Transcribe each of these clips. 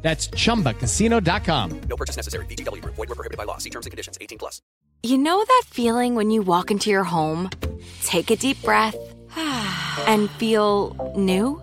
That's chumbacasino.com. No purchase necessary. VGW Group. Void were prohibited by law. See terms and conditions. 18 plus. You know that feeling when you walk into your home, take a deep breath, and feel new?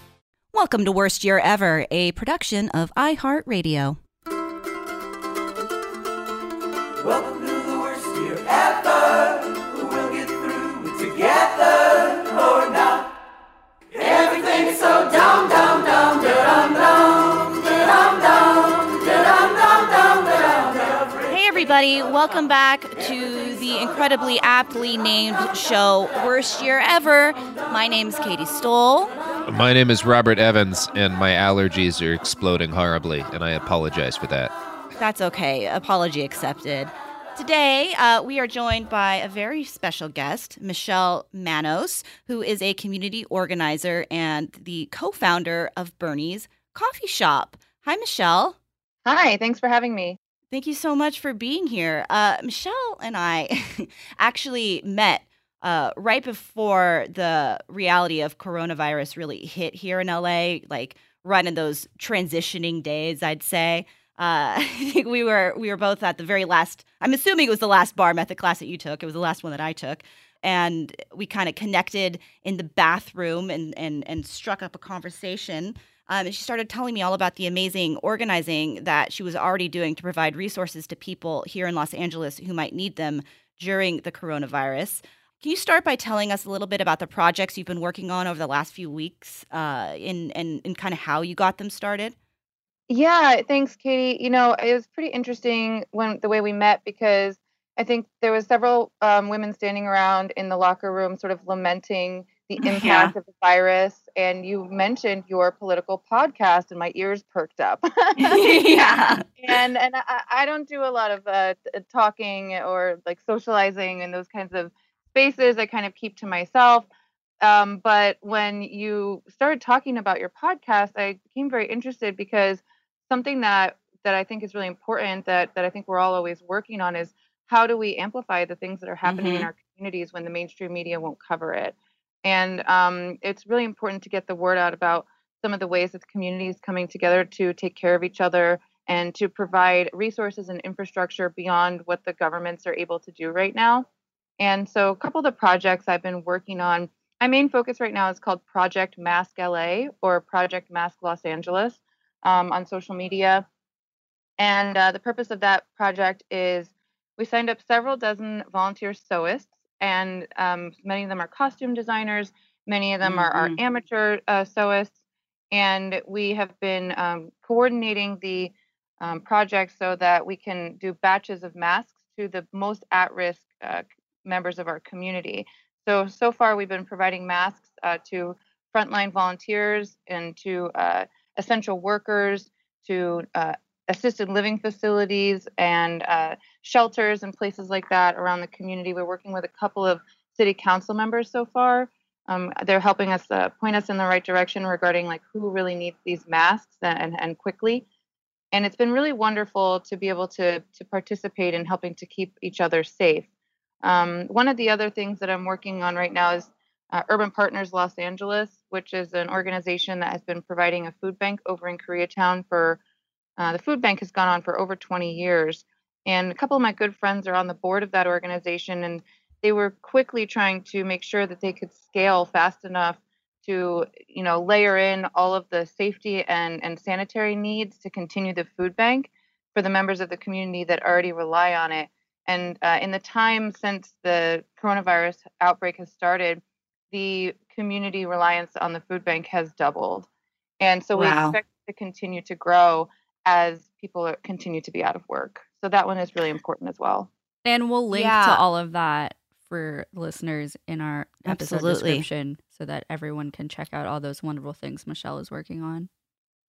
Welcome to Worst Year Ever, a production of iHeartRadio. Welcome to the worst year ever. We'll get through it together or not. Everything is so dumb, dumb, dumb, dum, dum, dum, dum, dum, dum, dum, dum, dum. Hey, everybody, welcome back to the incredibly aptly named show Worst Year Ever. My name's Katie Stoll. My name is Robert Evans, and my allergies are exploding horribly, and I apologize for that. That's okay. Apology accepted. Today, uh, we are joined by a very special guest, Michelle Manos, who is a community organizer and the co founder of Bernie's Coffee Shop. Hi, Michelle. Hi, thanks for having me. Thank you so much for being here. Uh, Michelle and I actually met uh, right before the reality of coronavirus really hit here in LA, like right in those transitioning days, I'd say. Uh, I think we were we were both at the very last. I'm assuming it was the last bar method class that you took. It was the last one that I took, and we kind of connected in the bathroom and and and struck up a conversation. Um, and she started telling me all about the amazing organizing that she was already doing to provide resources to people here in Los Angeles who might need them during the coronavirus. Can you start by telling us a little bit about the projects you've been working on over the last few weeks, uh, in and and kind of how you got them started? Yeah, thanks, Katie. You know, it was pretty interesting when the way we met because I think there was several um, women standing around in the locker room, sort of lamenting the impact Yeah. of the virus. And you mentioned your political podcast, and my ears perked up. yeah. and and I, I don't do a lot of uh, talking or like socializing and those kinds of spaces. I kind of keep to myself. Um, but when you started talking about your podcast, I became very interested because something that that I think is really important that that I think we're all always working on is how do we amplify the things that are happening in Mhm. our communities when the mainstream media won't cover it. And um, it's really important to get the word out about some of the ways that the community is coming together to take care of each other and to provide resources and infrastructure beyond what the governments are able to do right now. And so, a couple of the projects I've been working on, my main focus right now is called Project Mask LA or Project Mask Los Angeles um, on social media. And uh, the purpose of that project is we signed up several dozen volunteer sewists, and um, many of them are costume designers, many of them are, are Mhm. amateur uh, sewists, and we have been um, coordinating the um, project so that we can do batches of masks to the most at-risk uh, members of our community. So so far we've been providing masks uh, to frontline volunteers and to uh, essential workers, to uh, assisted living facilities and uh, shelters and places like that around the community. We're working with a couple of city council members so far. Um, they're helping us uh, point us in the right direction regarding like who really needs these masks and, and, and quickly. and it's been really wonderful to be able to to participate in helping to keep each other safe. Um, one of the other things that I'm working on right now is uh, Urban Partners Los Angeles, which is an organization that has been providing a food bank over in Koreatown for. Uh, the food bank has gone on for over 20 years, and a couple of my good friends are on the board of that organization, and they were quickly trying to make sure that they could scale fast enough to you know layer in all of the safety and, and sanitary needs to continue the food bank for the members of the community that already rely on it and uh, in the time since the coronavirus outbreak has started the community reliance on the food bank has doubled and so we Wow. expect to continue to grow as people are- continue to be out of work so that one is really important as well And we'll link Yeah. to all of that for listeners in our episode Absolutely. description so that everyone can check out all those wonderful things Michelle is working on.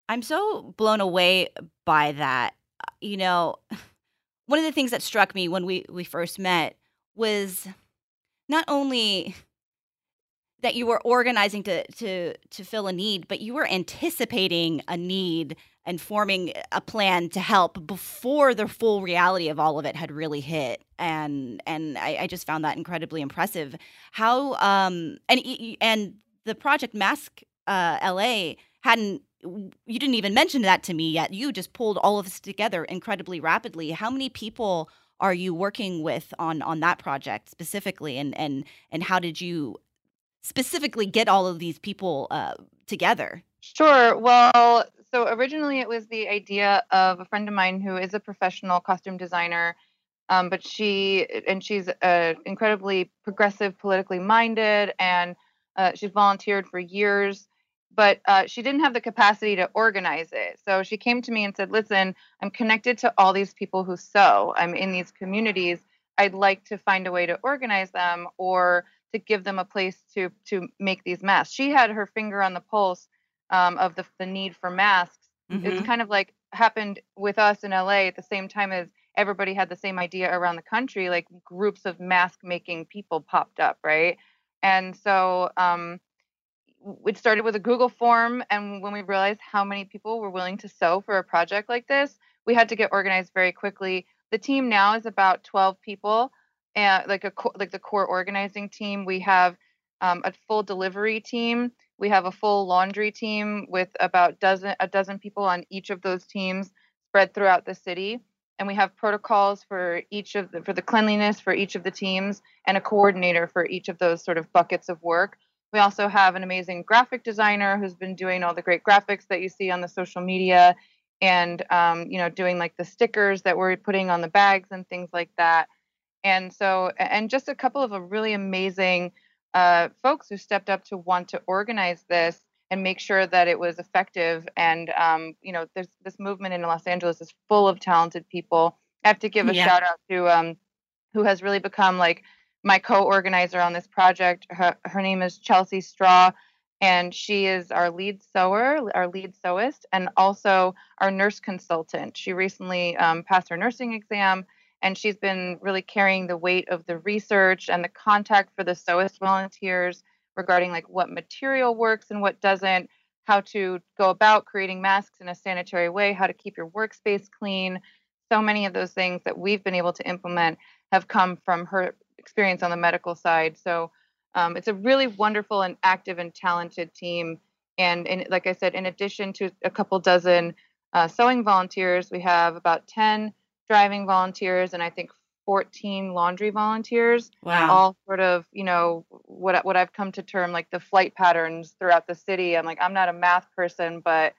I'm so blown away by that. You know, one of the things that struck me when we, we first met was not only that you were organizing to, to to fill a need, but you were anticipating a need and forming a plan to help before the full reality of all of it had really hit. And and I, I just found that incredibly impressive. How um and and the project Mask uh, LA hadn't you didn't even mention that to me yet. You just pulled all of this together incredibly rapidly. How many people are you working with on on that project specifically, and and and how did you specifically get all of these people uh, together? Sure. Well, so originally it was the idea of a friend of mine who is a professional costume designer, um, but she and she's uh, incredibly progressive, politically minded, and uh, she's volunteered for years. But uh, she didn't have the capacity to organize it. So she came to me and said, "Listen, I'm connected to all these people who sew. I'm in these communities. I'd like to find a way to organize them or to give them a place to to make these masks." She had her finger on the pulse um, of the, the need for masks. It's kind of like happened with us in LA at the same time as everybody had the same idea around the country. Like groups of mask making people popped up, right? And so um, it started with a Google form. And when we realized how many people were willing to sew for a project like this, we had to get organized very quickly. The team now is about 12 people, and like a like the core organizing team. We have um, a full delivery team. We have a full laundry team with about dozen a dozen people on each of those teams spread throughout the city. And we have protocols for each of the for the cleanliness for each of the teams and a coordinator for each of those sort of buckets of work. We also have an amazing graphic designer who's been doing all the great graphics that you see on the social media and um, you know doing like the stickers that we're putting on the bags and things like that. And so and just a couple of a really amazing uh, folks who stepped up to want to organize this and make sure that it was effective. And um, you know, there's this movement in Los Angeles is full of talented people. I have to give a Yeah. shout out to um, who has really become like my co-organizer on this project. Her, her name is Chelsea Straw, and she is our lead sewer, our lead sewist, and also our nurse consultant. She recently um, passed her nursing exam, and she's been really carrying the weight of the research and the contact for the sewist volunteers regarding like what material works and what doesn't, how to go about creating masks in a sanitary way, how to keep your workspace clean. So many of those things that we've been able to implement have come from her experience on the medical side. So um, it's a really wonderful and active and talented team. And, and like I said, in addition to a couple dozen uh, sewing volunteers, we have about 10 driving volunteers and I think 14 laundry volunteers Wow. all sort of you know what what I've come to term like the flight patterns throughout the city. I'm like I'm not a math person, but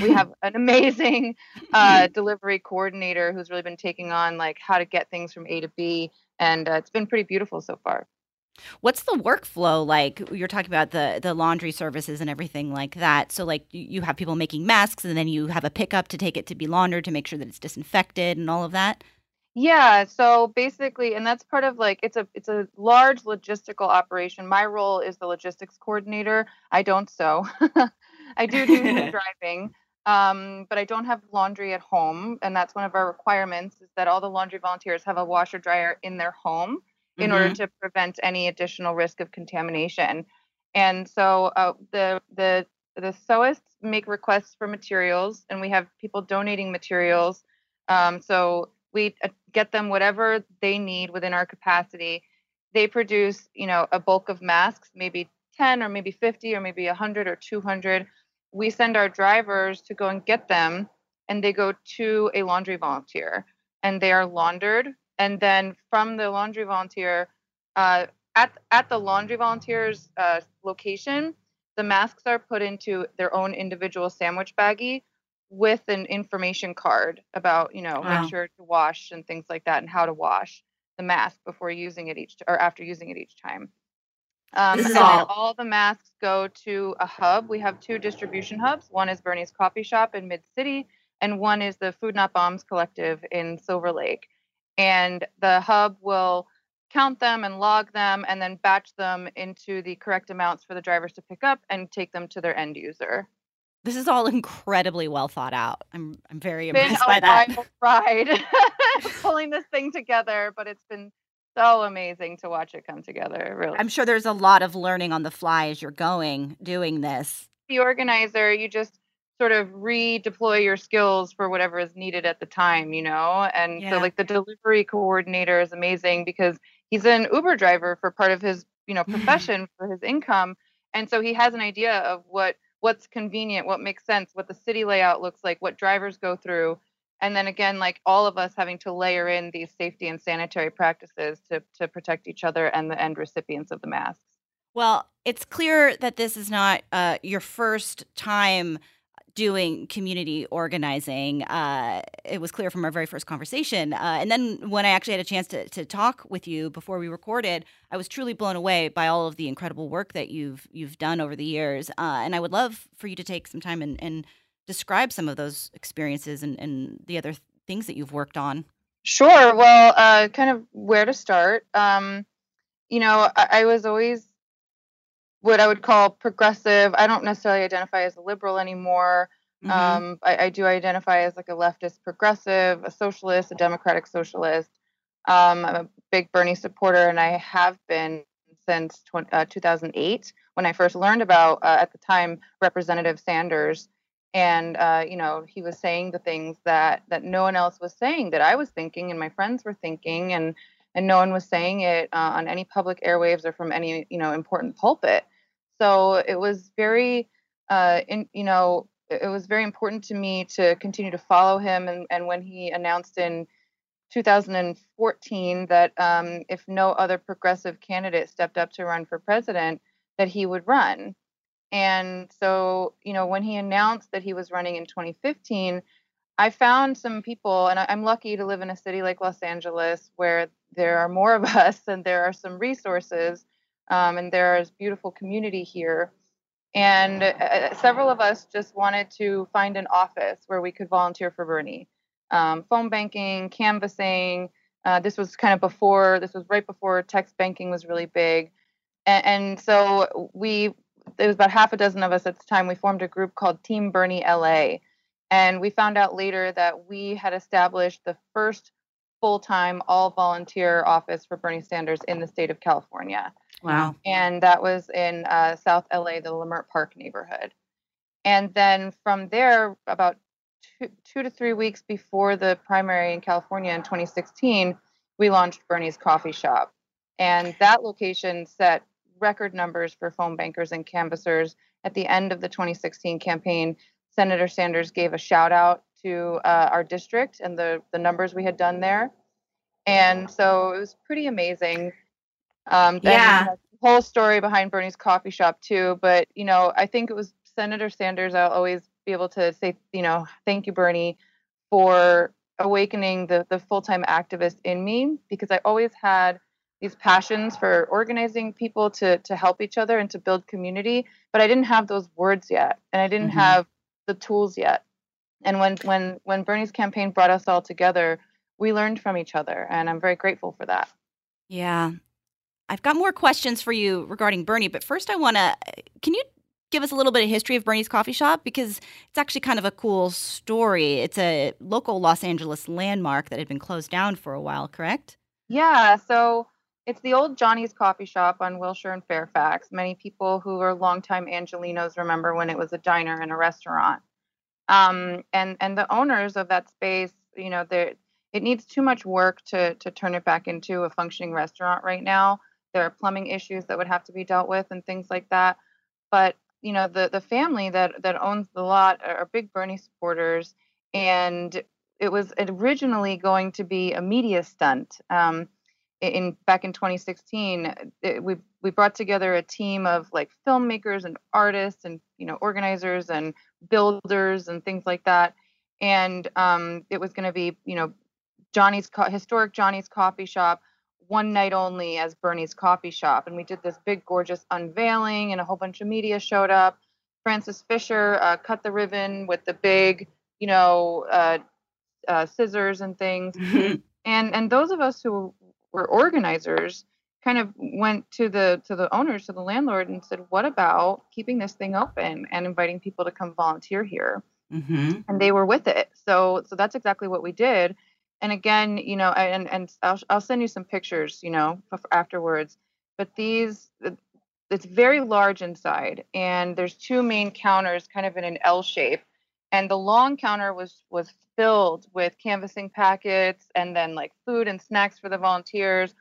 we have an amazing uh, delivery coordinator who's really been taking on like how to get things from A to B, and uh, it's been pretty beautiful so far. What's the workflow like? You're talking about the the laundry services and everything like that. So like you, you have people making masks and then you have a pickup to take it to be laundered to make sure that it's disinfected and all of that. Yeah, so basically, and that's part of like it's a it's a large logistical operation. My role is the logistics coordinator. I don't sew. I do do some driving, um, but I don't have laundry at home, and that's one of our requirements is that all the laundry volunteers have a washer dryer in their home in order to prevent any additional risk of contamination. And so uh, the the the sewists make requests for materials, and we have people donating materials. Um, so we uh, get them whatever they need within our capacity. They produce, you know, a bulk of masks, maybe 10 or maybe 50 or maybe 100 or 200. We send our drivers to go and get them, and they go to a laundry volunteer, and they are laundered. And then from the laundry volunteer, uh, at at the laundry volunteer's uh, location, the masks are put into their own individual sandwich baggie with an information card about you know Wow. make sure to wash and things like that and how to wash the mask before using it each or after using it each time. Um, This is all- all the masks go to a hub. We have two distribution hubs. One is Bernie's Coffee Shop in Mid City, and one is the Food Not Bombs Collective in Silver Lake. And the hub will count them and log them and then batch them into the correct amounts for the drivers to pick up and take them to their end user. This is all incredibly well thought out. I'm I'm very Been impressed a by that. ride pulling this thing together, but it's been so amazing to watch it come together. Really, I'm sure there's a lot of learning on the fly as you're going doing this. the organizer, you just sort of redeploy your skills for whatever is needed at the time, you know? And Yeah. so like the delivery coordinator is amazing because he's an Uber driver for part of his, you know, profession for his income. And so he has an idea of what what's convenient, what makes sense, what the city layout looks like, what drivers go through. And then again, like all of us having to layer in these safety and sanitary practices to to protect each other and the end recipients of the masks. Well, it's clear that this is not uh, your first time doing community organizing. Uh, it was clear from our very first conversation. Uh, and then when I actually had a chance to, to talk with you before we recorded, I was truly blown away by all of the incredible work that you've you've done over the years. Uh, and I would love for you to take some time and, and describe some of those experiences and, and the other th- things that you've worked on. Sure. Well, uh, kind of where to start. Um, you know, I, I was always what I would call progressive. I don't necessarily identify as a liberal anymore. Mhm. Um, I, I do identify as like a leftist progressive, a socialist, a democratic socialist. Um, I'm a big Bernie supporter, and I have been since tw- uh, 2008 when I first learned about, uh, at the time, Representative Sanders. And uh, you know, he was saying the things that that no one else was saying, that I was thinking, and my friends were thinking, and and no one was saying it uh, on any public airwaves or from any you know important pulpit. So it was very, uh, in, you know, it was very important to me to continue to follow him. And, and when he announced in 2014 that um, if no other progressive candidate stepped up to run for president, that he would run. And so, you know, when he announced that he was running in 2015, I found some people, and I'm lucky to live in a city like Los Angeles where there are more of us and there are some resources um, and there is beautiful community here. And uh, several of us just wanted to find an office where we could volunteer for Bernie. Um, phone banking, canvassing. Uh, this was kind of before, this was right before text banking was really big. And, and so we, there was about half a dozen of us at the time. We formed a group called Team Bernie LA. And we found out later that we had established the first full time, all volunteer office for Bernie Sanders in the state of California Wow. and that was in uh, South LA, the Leimert Park neighborhood. And then from there, about two, two to three weeks before the primary in California in 2016, we launched Bernie's Coffee Shop. And that location set record numbers for phone bankers and canvassers. At the end of the 2016 campaign, Senator Sanders gave a shout out to uh, our district and the, the numbers we had done there. And so it was pretty amazing. Um, then Yeah. the whole story behind Bernie's coffee shop too. But you know, I think it was Senator Sanders. I'll always be able to say, you know, thank you, Bernie, for awakening the the full time activist in me because I always had these passions for organizing people to to help each other and to build community, but I didn't have those words yet, and I didn't Mhm. have the tools yet. And when when when Bernie's campaign brought us all together, we learned from each other, and I'm very grateful for that. Yeah. I've got more questions for you regarding Bernie, but first I want to can you give us a little bit of history of Bernie's coffee shop because it's actually kind of a cool story. It's a local Los Angeles landmark that had been closed down for a while, correct? Yeah, so It's the old Johnny's Coffee Shop on Wilshire and Fairfax. Many people who are longtime Angelenos remember when it was a diner and a restaurant. Um, and and the owners of that space, you know, it needs too much work to to turn it back into a functioning restaurant right now. There are plumbing issues that would have to be dealt with and things like that. But you know, the the family that that owns the lot are big Bernie supporters, and it was originally going to be a media stunt. Um, in back in 2016, it, we we brought together a team of like filmmakers and artists and you know organizers and builders and things like that, and um, it was going to be you know Johnny's co- historic Johnny's coffee shop one night only as Bernie's coffee shop. And we did this big, gorgeous unveiling, and a whole bunch of media showed up. Frances Fisher uh, cut the ribbon with the big, you know, uh, uh, scissors and things. Mm-hmm. And and those of us who were organizers kind of went to the to the owners, to the landlord, and said, "What about keeping this thing open and inviting people to come volunteer here?" Mm-hmm. And they were with it. So so that's exactly what we did and again you know and and I'll, I'll send you some pictures you know afterwards but these it's very large inside and there's two main counters kind of in an l shape and the long counter was was filled with canvassing packets and then like food and snacks for the volunteers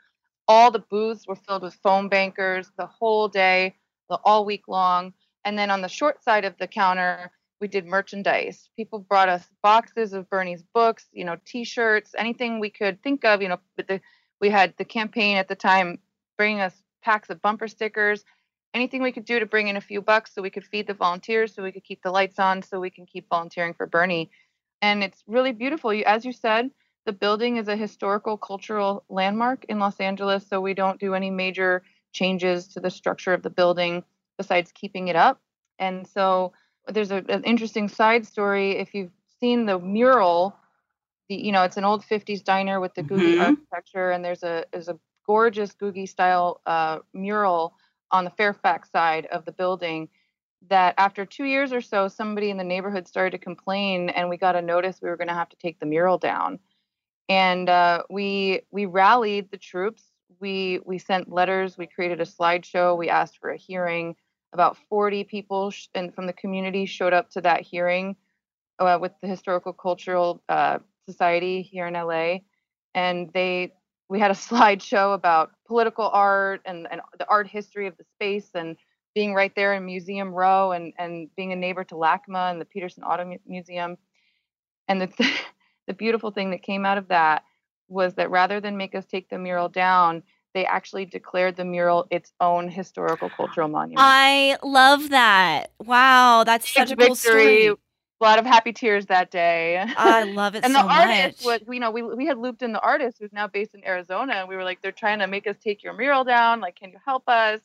all the booths were filled with phone bankers the whole day the all week long and then on the short side of the counter we did merchandise. People brought us boxes of Bernie's books, you know, T-shirts, anything we could think of. You know, the, we had the campaign at the time bringing us packs of bumper stickers, anything we could do to bring in a few bucks so we could feed the volunteers, so we could keep the lights on, so we can keep volunteering for Bernie. And it's really beautiful. You, as you said, the building is a historical cultural landmark in Los Angeles, so we don't do any major changes to the structure of the building besides keeping it up. And so there's a, an interesting side story. If you've seen the mural, the you know it's an old 50s diner with the Googie Mhm. architecture, and there's a there's a gorgeous Googie style uh, mural on the Fairfax side of the building. That after two years or so, somebody in the neighborhood started to complain, and we got a notice we were going to have to take the mural down. And uh, we we rallied the troops. We we sent letters. We created a slideshow. We asked for a hearing about 40 people sh- and from the community showed up to that hearing uh, with the historical cultural uh, society here in la and they we had a slideshow about political art and, and the art history of the space and being right there in museum row and, and being a neighbor to lacma and the Petersen auto museum and the, the beautiful thing that came out of that was that rather than make us take the mural down they actually declared the mural its own historical cultural monument. I love that. Wow, that's Big such a cool story. A lot of happy tears that day. I love it and so the artist much. was, you know, we we had looped in the artist who's now based in Arizona, and we were like, they're trying to make us take your mural down. Like, can you help us?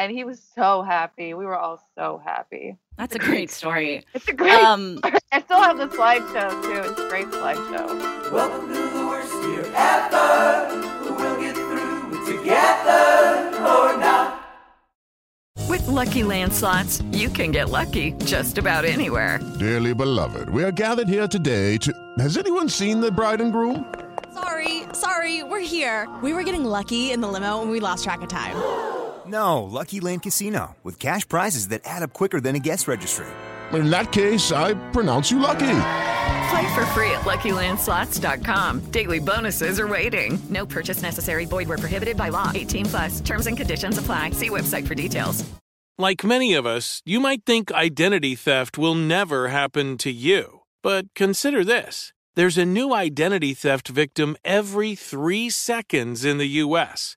And he was so happy. We were all so happy. That's a great story. It's a great. Um, I still have the slideshow too. It's a great slideshow. Welcome to the worst year ever. We'll get through it together or not. With Lucky Land slots, you can get lucky just about anywhere. Dearly beloved, we are gathered here today to. Has anyone seen the bride and groom? Sorry, sorry, we're here. We were getting lucky in the limo and we lost track of time. No, Lucky Land Casino, with cash prizes that add up quicker than a guest registry. In that case, I pronounce you lucky. Play for free at LuckyLandSlots.com. Daily bonuses are waiting. No purchase necessary. Void where prohibited by law. 18 plus. Terms and conditions apply. See website for details. Like many of us, you might think identity theft will never happen to you. But consider this there's a new identity theft victim every three seconds in the U.S.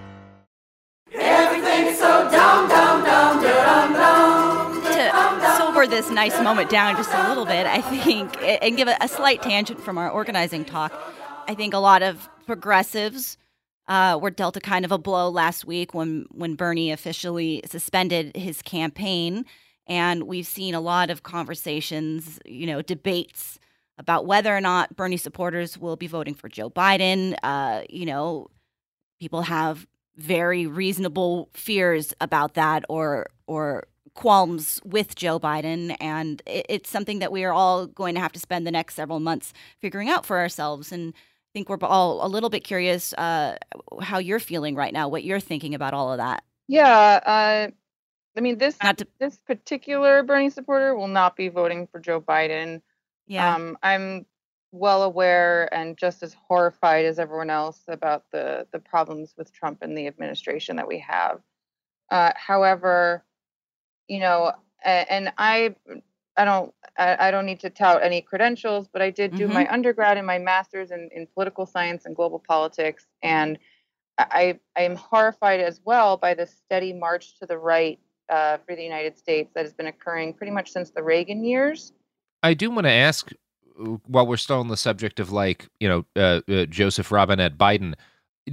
This nice moment down just a little bit, I think, and give a, a slight tangent from our organizing talk, I think a lot of progressives uh, were dealt a kind of a blow last week when when Bernie officially suspended his campaign, and we've seen a lot of conversations, you know, debates about whether or not Bernie supporters will be voting for Joe Biden. Uh, you know, people have very reasonable fears about that or or qualms with Joe Biden and it, it's something that we are all going to have to spend the next several months figuring out for ourselves and I think we're all a little bit curious uh, how you're feeling right now what you're thinking about all of that Yeah, uh, I mean this this particular Bernie supporter will not be voting for Joe Biden. Yeah. Um, I'm well aware and just as horrified as everyone else about the the problems with Trump and the administration that we have. Uh, however, you know, and I I don't I, don't need to tout any credentials, but I did do my Mhm. undergrad and my master's in, in political science and global politics, and I I am horrified as well by the steady march to the right uh, for the United States that has been occurring pretty much since the Reagan years. I do want to ask, uh, while we're still on the subject of like you know uh, uh, Joseph Robinette Biden,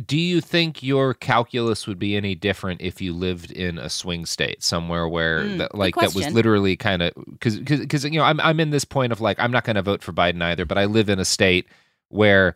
do you think your calculus would be any different if you lived in a swing state somewhere where Mm, that, good like that was literally kind of because because cause you know I'm I'm in this point of like I'm not going to vote for Biden either, but I live in a state where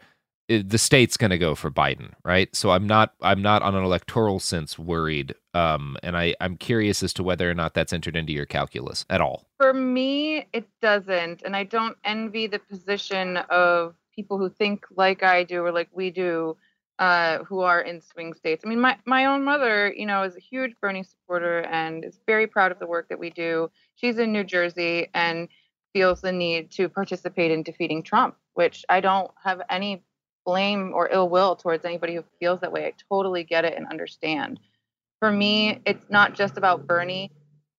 uh, the state's going to go for Biden, right? So I'm not I'm not on an electoral sense worried, um, and I I'm curious as to whether or not that's entered into your calculus at all. For me, it doesn't, and I don't envy the position of people who think like I do or like we do, uh, who are in swing states. I mean, my my own mother, you know, is a huge Bernie supporter and is very proud of the work that we do. She's in New Jersey and feels the need to participate in defeating Trump, which I don't have any blame or ill will towards anybody who feels that way. I totally get it and understand. For me, it's not just about Bernie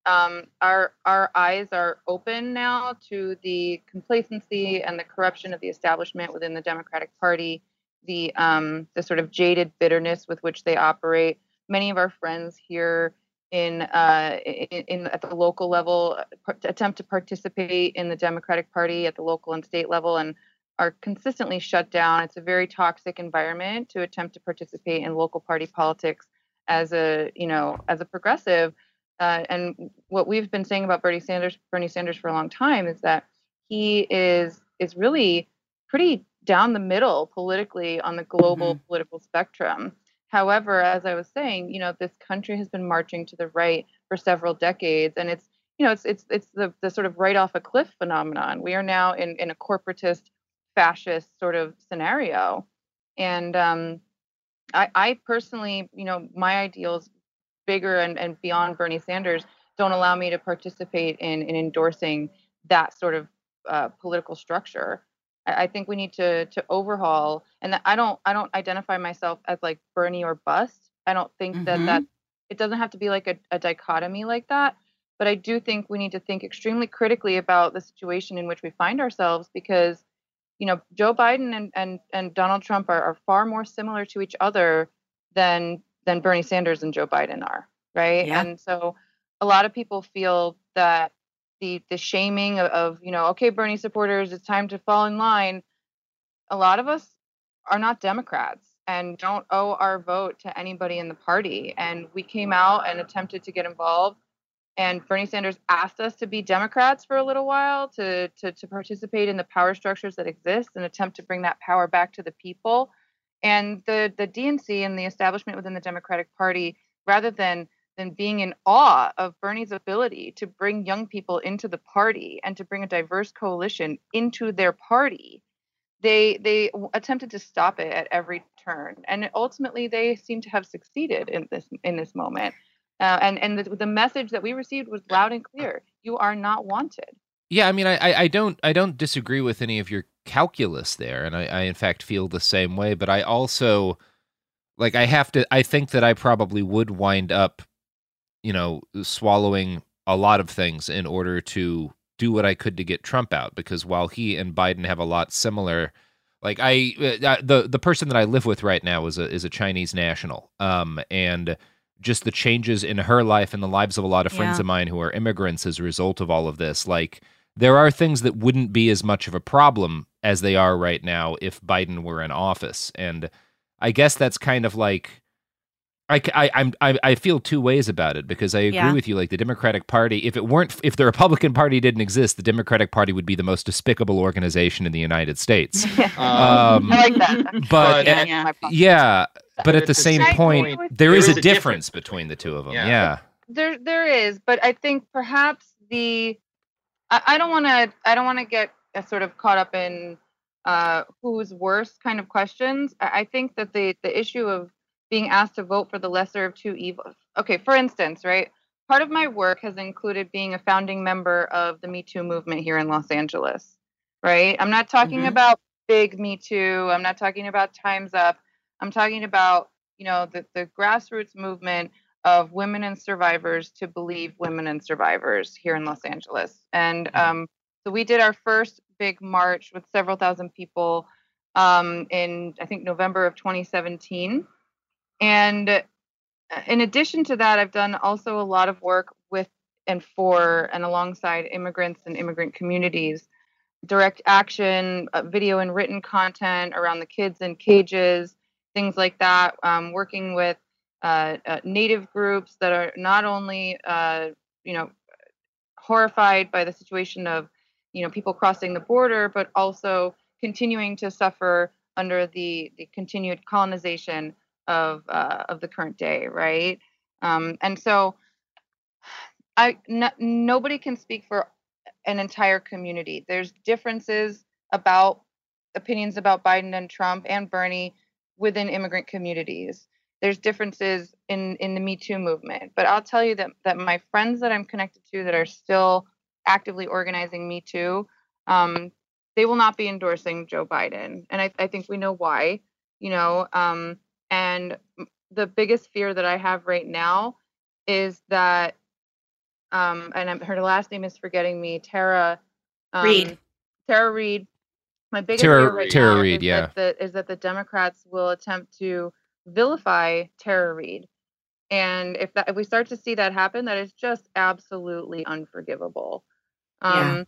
um, our our eyes are open now to the complacency and the corruption of the establishment within the Democratic Party, the um, the sort of jaded bitterness with which they operate. Many of our friends here in uh, in, in at the local level uh, attempt to participate in the Democratic Party at the local and state level and are consistently shut down. It's a very toxic environment to attempt to participate in local party politics as a you know as a progressive. Uh, and what we've been saying about Bernie Sanders, Bernie Sanders for a long time, is that he is is really pretty down the middle politically on the global political spectrum. However, as I was saying, you know, this country has been marching to the right for several decades, and it's you know it's it's it's the the sort of right off a cliff phenomenon. We are now in in a corporatist, fascist sort of scenario, and um, I, I personally, you know, my ideals bigger and, and beyond Bernie Sanders don't allow me to participate in, in endorsing that sort of uh, political structure. I, I think we need to to overhaul, and that I don't I don't identify myself as like Bernie or bust. I don't think that Mhm. that it doesn't have to be like a, a dichotomy like that. But I do think we need to think extremely critically about the situation in which we find ourselves because, you know, Joe Biden and and, and Donald Trump are, are far more similar to each other than than Bernie Sanders and Joe Biden are, right? Yeah. And so a lot of people feel that the the shaming of, of you know, okay, Bernie supporters, it's time to fall in line. A lot of us are not Democrats and don't owe our vote to anybody in the party. And we came out and attempted to get involved and Bernie Sanders asked us to be Democrats for a little while to, to, to participate in the power structures that exist and attempt to bring that power back to the people. And the, the DNC and the establishment within the Democratic Party, rather than than being in awe of Bernie's ability to bring young people into the party and to bring a diverse coalition into their party, they they attempted to stop it at every turn, and ultimately they seem to have succeeded in this in this moment. Uh, and and the, the message that we received was loud and clear: you are not wanted. Yeah, I mean, I, I, I don't I don't disagree with any of your calculus there, and I, I in fact feel the same way. But I also like I have to. I think that I probably would wind up, you know, swallowing a lot of things in order to do what I could to get Trump out. Because while he and Biden have a lot similar, like I uh, the the person that I live with right now is a is a Chinese national, um, and just the changes in her life and the lives of a lot of friends Yeah. of mine who are immigrants as a result of all of this, like there are things that wouldn't be as much of a problem as they are right now if Biden were in office. And I guess that's kind of like I, I, I'm, I, I feel two ways about it because I agree Yeah. with you. Like the Democratic Party, if it weren't, if the Republican Party didn't exist, the Democratic Party would be the most despicable organization in the United States. Um, I like that. but Yeah, at- yeah. yeah, but at the same same point, point, there is a a difference between the two of them. Yeah. Yeah. There there is, but I think perhaps the I, I don't want to I don't want to get uh, sort of caught up in uh, who's worse kind of questions. I, I think that the the issue of being asked to vote for the lesser of two evils. Okay, for instance, right? Part of my work has included being a founding member of the Me Too movement here in Los Angeles, right? I'm not talking Mhm. about big Me Too. I'm not talking about Time's Up. I'm talking about, you know, the, the grassroots movement of women and survivors to believe women and survivors here in Los Angeles. And um, so we did our first big march with several thousand people um, in, I think, November of 2017. And uh, in addition to that, I've done also a lot of work with and for and alongside immigrants and immigrant communities direct action, uh, video and written content around the kids in cages, things like that. Um, working with uh, uh, native groups that are not only, uh, you know, horrified by the situation of, you know, people crossing the border, but also continuing to suffer under the the continued colonization of uh, of the current day, right? Um, and so, I nobody can speak for an entire community. There's differences about opinions about Biden and Trump and Bernie within immigrant communities. There's differences in in the Me Too movement, but I'll tell you that that my friends that I'm connected to that are still actively organizing Me Too, um, they will not be endorsing Joe Biden, and I, I think we know why. You know, um, and the biggest fear that I have right now is that um, and I'm, her last name is forgetting me, Tara um, Reade. Tara Reade. My biggest Tara- fear right Tara now Reade, is, yeah. that the, is that the Democrats will attempt to vilify Tara Reade. and if that if we start to see that happen, that is just absolutely unforgivable. Um, Yeah.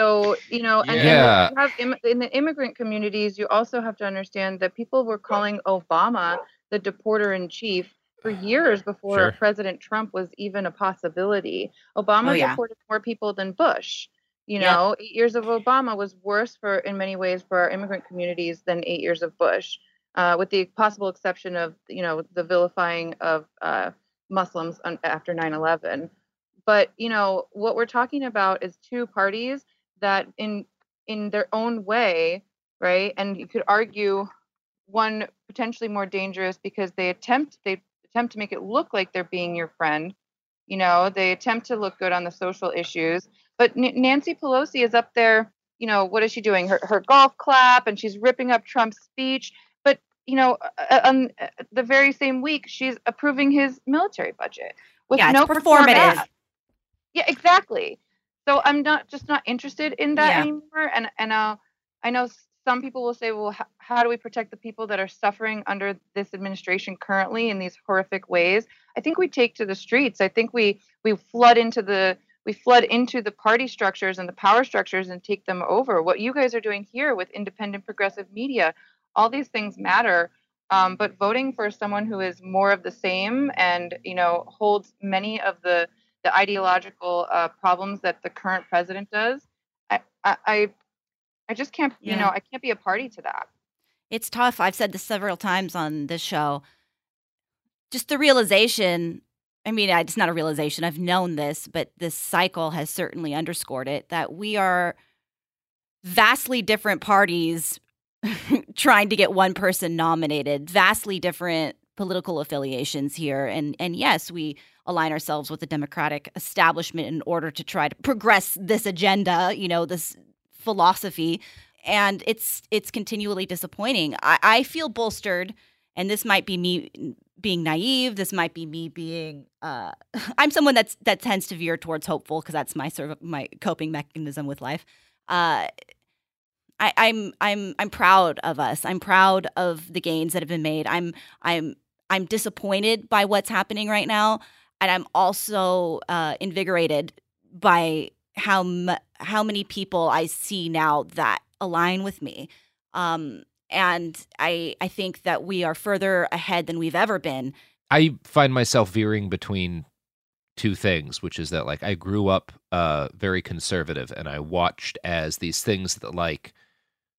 So you know, and, Yeah. and you have in the immigrant communities, you also have to understand that people were calling Obama the deporter in chief for years before Sure. President Trump was even a possibility. Obama Oh, yeah. deported more people than Bush. You Yeah. know, eight years of Obama was worse for, in many ways, for our immigrant communities than eight years of Bush, uh, with the possible exception of, you know, the vilifying of uh, Muslims on, after 9/11. But you know, what we're talking about is two parties that, in in their own way, right? And you could argue one potentially more dangerous because they attempt they attempt to make it look like they're being your friend. You know, they attempt to look good on the social issues. But N- Nancy Pelosi is up there. You know, what is she doing? Her her golf clap, and she's ripping up Trump's speech. But you know, uh, on uh, the very same week, she's approving his military budget with Yeah, no performative. Yeah, exactly. So I'm not just not interested in that Yeah. anymore. And and uh, I know some people will say, well, h- how do we protect the people that are suffering under this administration currently in these horrific ways? I think we take to the streets. I think we we flood into the we flood into the party structures and the power structures and take them over. What you guys are doing here with independent progressive media, all these things matter. Um, but voting for someone who is more of the same and you know holds many of the the ideological uh, problems that the current president does, I, I, I, I just can't, you know, I can't be a party to that. It's tough. I've said this several times on this show. Just the realization. I mean, it's not a realization. I've known this, but this cycle has certainly underscored it that we are vastly different parties trying to get one person nominated, vastly different political affiliations here. And and yes, we align ourselves with the Democratic establishment in order to try to progress this agenda, you know, this philosophy. And it's it's continually disappointing. I, I feel bolstered, and this might be me being naive. This might be me being. Uh, I'm someone that's that tends to veer towards hopeful because that's my sort of my coping mechanism with life. Uh, I, I'm I'm I'm proud of us. I'm proud of the gains that have been made. I'm I'm I'm disappointed by what's happening right now, and I'm also uh, invigorated by how m- how many people I see now that align with me. Um, and I I think that we are further ahead than we've ever been. I find myself veering between two things, which is that like I grew up uh very conservative and I watched as these things that like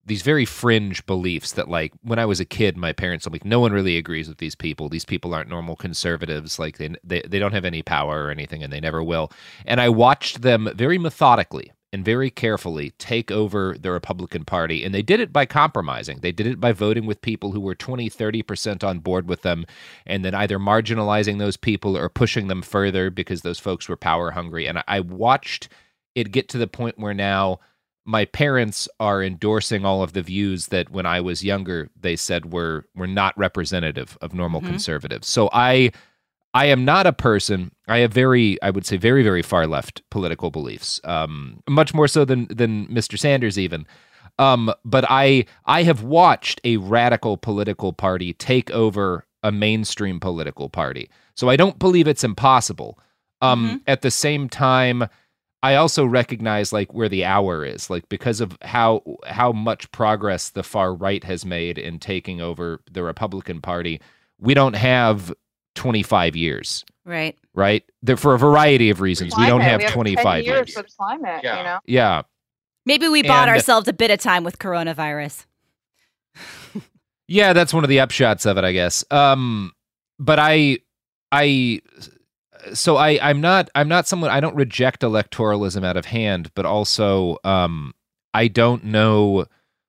these very fringe beliefs that like when I was a kid my parents told like, no one really agrees with these people. These people aren't normal conservatives like they they they don't have any power or anything and they never will. And I watched them very methodically and very carefully take over the Republican Party. And they did it by compromising. They did it by voting with people who were 20, 30% on board with them, and then either marginalizing those people or pushing them further because those folks were power hungry. And I watched it get to the point where now my parents are endorsing all of the views that when I was younger they said were were not representative of normal Mhm. conservatives. So I I am not a person. I have very, I would say, very, very far left political beliefs. Um, much more so than than Mr. Sanders even. Um, but I I have watched a radical political party take over a mainstream political party. So I don't believe it's impossible. Um, At the same time, I also recognize like where the hour is, like because of how how much progress the far right has made in taking over the Republican Party. We don't have 25 years, Right. right? There, for a variety of reasons, we don't Climate, have we 25 years years. for the climate, you know? Yeah. Maybe we bought And- ourselves a bit of time with coronavirus. Yeah, that's one of the upshots of it, I guess. Um, but I, I, so I, I'm not, I'm not someone. I don't reject electoralism out of hand, but also, um, I don't know.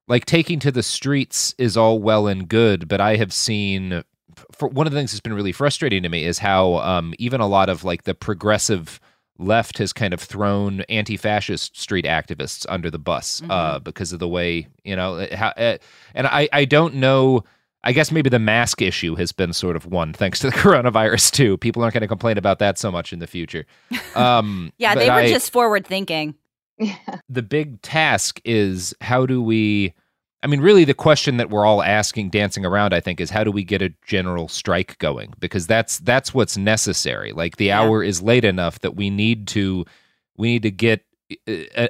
Like taking to the streets is all well and good, but I have seen. For one of the things that's been really frustrating to me is how um, even a lot of like the progressive left has kind of thrown anti-fascist street activists under the bus uh, because of the way you know how, uh, and I I don't know. I guess maybe the mask issue has been sort of one thanks to the coronavirus too. People aren't going to complain about that so much in the future. Um, Yeah, they were I- just forward thinking. the big task is how do we I mean really the question that we're all asking dancing around I think is how do we get a general strike going because that's that's what's necessary like the hour is late enough that we need to we need to get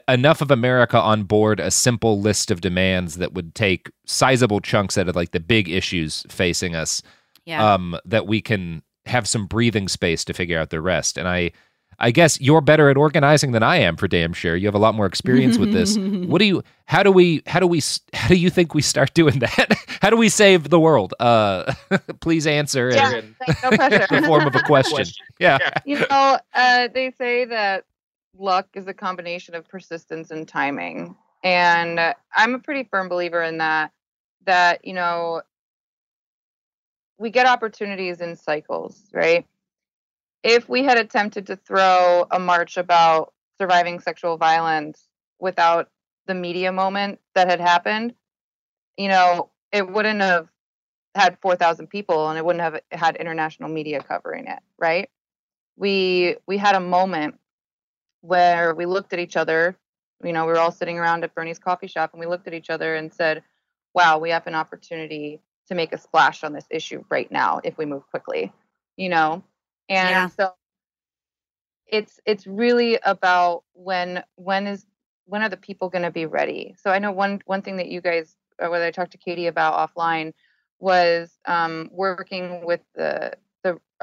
enough of America on board a simple list of demands that would take sizable chunks out of like the big issues facing us Yeah. um that we can have some breathing space to figure out the rest and I I guess you're better at organizing than I am for damn sure. You have a lot more experience with this. What do you how do we how do we how do you think we start doing that? how do we save the world? Uh please answer in- Yeah, in no pressure. the form of a question. Yeah. you know, uh, they say that luck is a combination of persistence and timing, and I'm a pretty firm believer in that. That you know, we get opportunities in cycles, right? If we had attempted to throw a march about surviving sexual violence without the media moment that had happened, you know, it wouldn't have had 4,000 people and it wouldn't have had international media covering it, right? We we had a moment where we looked at each other, you know, we were all sitting around at Bernie's coffee shop and we looked at each other and said, "Wow, we have an opportunity to make a splash on this issue right now if we move quickly." You know? And Yeah. so it's it's really about when when is when are the people going to be ready so i know one one thing that you guys or what i talked to katie about offline was um, working with the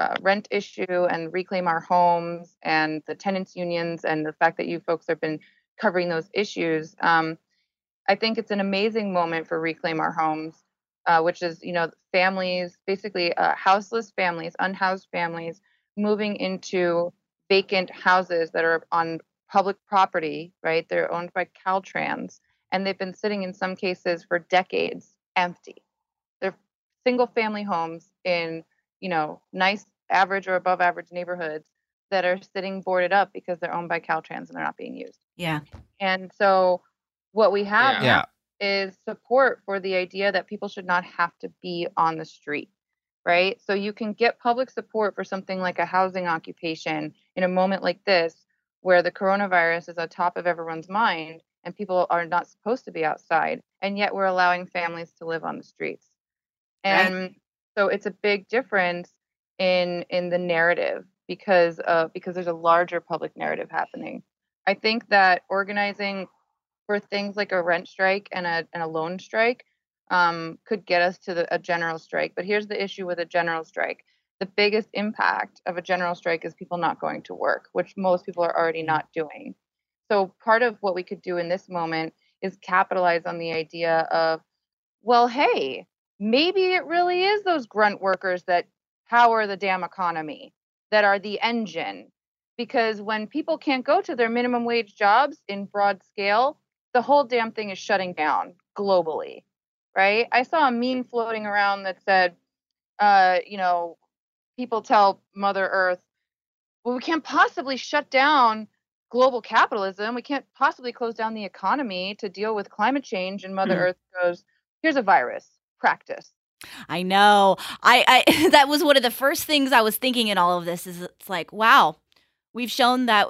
uh, rent issue and reclaim our homes and the tenants unions and the fact that you folks have been covering those issues. Um, I think it's an amazing moment for reclaim our homes, uh, which is you know families, basically uh, houseless families, unhoused families, moving into vacant houses that are on public property, right? They're owned by Caltrans, and they've been sitting in some cases for decades empty. They're single family homes in, you know, nice average or above average neighborhoods that are sitting boarded up because they're owned by Caltrans and they're not being used. Yeah. And so what we have Yeah. is support for the idea that people should not have to be on the street, right? So you can get public support for something like a housing occupation in a moment like this where the coronavirus is on top of everyone's mind and people are not supposed to be outside and yet we're allowing families to live on the streets. Right. So it's a big difference in in the narrative because uh because there's a larger public narrative happening. I think that organizing for things like a rent strike and a and a loan strike um, could get us to the, a general strike. But here's the issue with a general strike: the biggest impact of a general strike is people not going to work, which most people are already not doing. So part of what we could do in this moment is capitalize on the idea of, well, hey, maybe it really is those grunt workers that power the damn economy that are the engine because when people can't go to their minimum wage jobs in broad scale, the whole damn thing is shutting down globally, right? I saw a meme floating around that said, uh, you know, people tell Mother Earth, well, we can't possibly shut down global capitalism. We can't possibly close down the economy to deal with climate change. And Mother Hmm. Earth goes, here's a virus, practice. I know. I, I that was one of the first things I was thinking in all of this is it's like, wow, we've shown that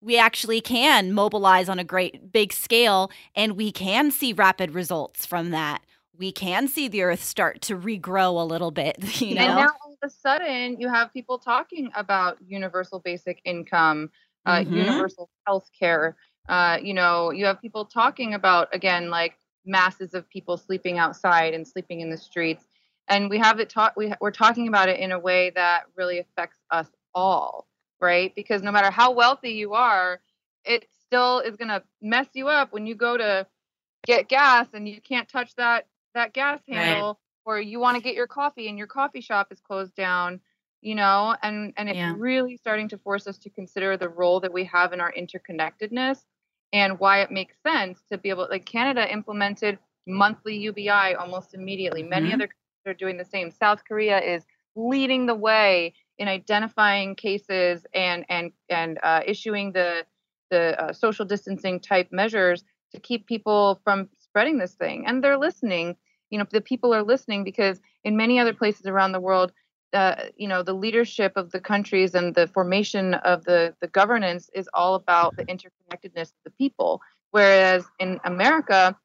we actually can mobilize on a great big scale and we can see rapid results from that. We can see the earth start to regrow a little bit, you know. And now all of a sudden, you have people talking about universal basic income, uh, Mhm. universal health care. Uh, you know, you have people talking about, again, like masses of people sleeping outside and sleeping in the streets. And we have it taught, we, we're talking about it in a way that really affects us all, right? Because no matter how wealthy you are, it still is going to mess you up when you go to get gas and you can't touch that that gas Right. handle or you want to get your coffee and your coffee shop is closed down you know and and it's Yeah. really starting to force us to consider the role that we have in our interconnectedness and why it makes sense to be able like canada implemented monthly ubi almost immediately. Many Mhm. other countries are doing the same. South korea is leading the way in identifying cases and and and uh, issuing the the uh, social distancing type measures to keep people from spreading this thing. And they're listening. You know the people are listening because in many other places around the world uh, you know the leadership of the countries and the formation of the the governance is all about the interconnectedness of the people. Whereas in america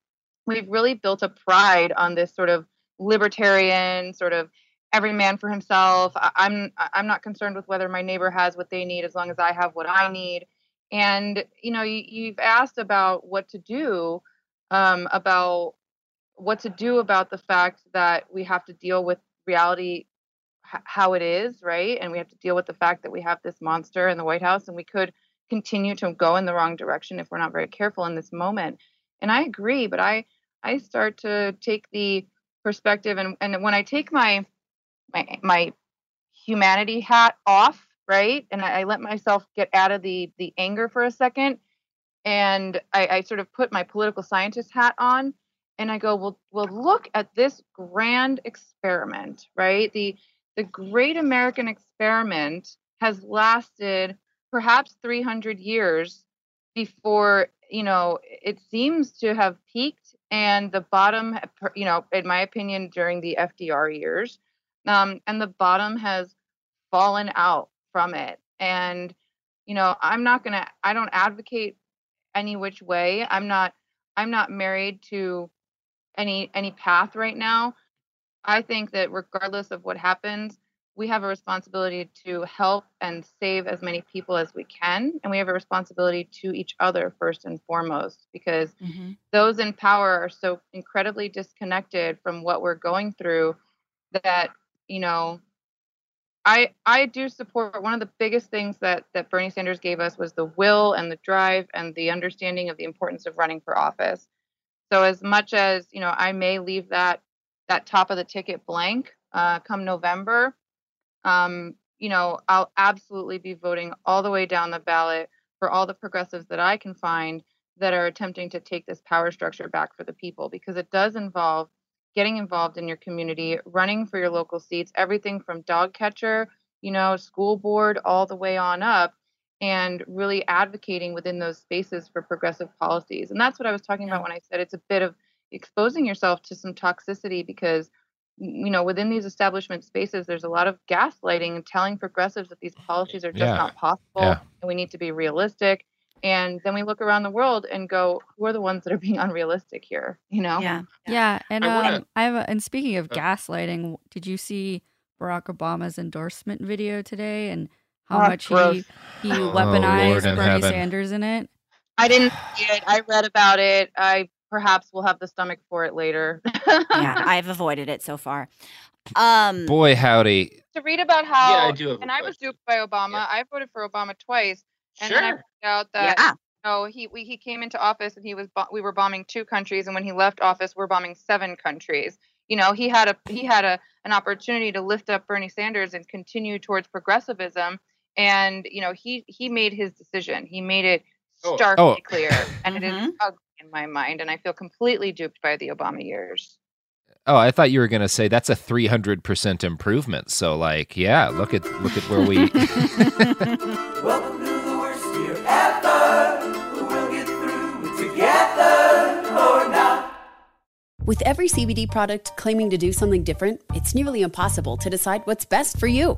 we've really built a pride on this sort of libertarian sort of every man for himself. I- i'm i'm not concerned with whether my neighbor has what they need as long as i have what i need. And you know you, you've asked about what to do um, about what to do about the fact that we have to deal with reality how it is right and we have to deal with the fact that we have this monster in the white house and we could continue to go in the wrong direction if we're not very careful in this moment and i agree but i i start to take the perspective and and when i take my my my humanity hat off right and I, I let myself get out of the the anger for a second and I, I sort of put my political scientist hat on and I go, well, well, look at this grand experiment, right? The the great American experiment has lasted perhaps 300 years before, you know, it seems to have peaked and the bottom, you know, in my opinion, during the FDR years, um, and the bottom has fallen out from it. And, you know, I'm not gonna, I don't advocate any which way. I'm not I'm not married to any any path right now. I think that regardless of what happens, we have a responsibility to help and save as many people as we can and we have a responsibility to each other first and foremost because mm-hmm. those in power are so incredibly disconnected from what we're going through that you know I I do support one of the biggest things that that Bernie Sanders gave us was the will and the drive and the understanding of the importance of running for office. So as much as you know, I may leave that that top of the ticket blank uh, come November. Um, you know, I'll absolutely be voting all the way down the ballot for all the progressives that I can find that are attempting to take this power structure back for the people because it does involve getting involved in your community, running for your local seats, everything from dog catcher, you know, school board, all the way on up, and really advocating within those spaces for progressive policies. And that's what I was talking about when I said it's a bit of exposing yourself to some toxicity because you know within these establishment spaces there's a lot of gaslighting and telling progressives that these policies are just Yeah. not possible Yeah. and we need to be realistic and then we look around the world and go who are the ones that are being unrealistic here you know yeah Yeah, and I wanna- um, I have. A, and speaking of gaslighting, did you see Barack Obama's endorsement video today and how Oh, much gross. he he Oh, weaponized in Bernie heaven. Sanders in it? i didn't see it i read about it i perhaps we'll have the stomach for it later yeah, I've avoided it so far. Um, Boy, howdy. to read about how Yeah, I do and I was duped by Obama. I voted for Obama twice, and then I found out that Yeah. no, he we, he came into office and he was bo- we were bombing two countries, and when he left office, we're bombing seven countries. You know, he had a he had a an opportunity to lift up Bernie Sanders and continue towards progressivism, and you know he he made his decision. He made it Oh. starkly Oh. clear, and it is Mhm. Ugly in my mind, and I feel completely duped by the Obama years. Oh, I thought you were going to say that's a 300% improvement. So like, yeah, look at look at where we Welcome to the worst year ever. We'll get through it together or not. With every CBD product claiming to do something different, it's nearly impossible to decide what's best for you.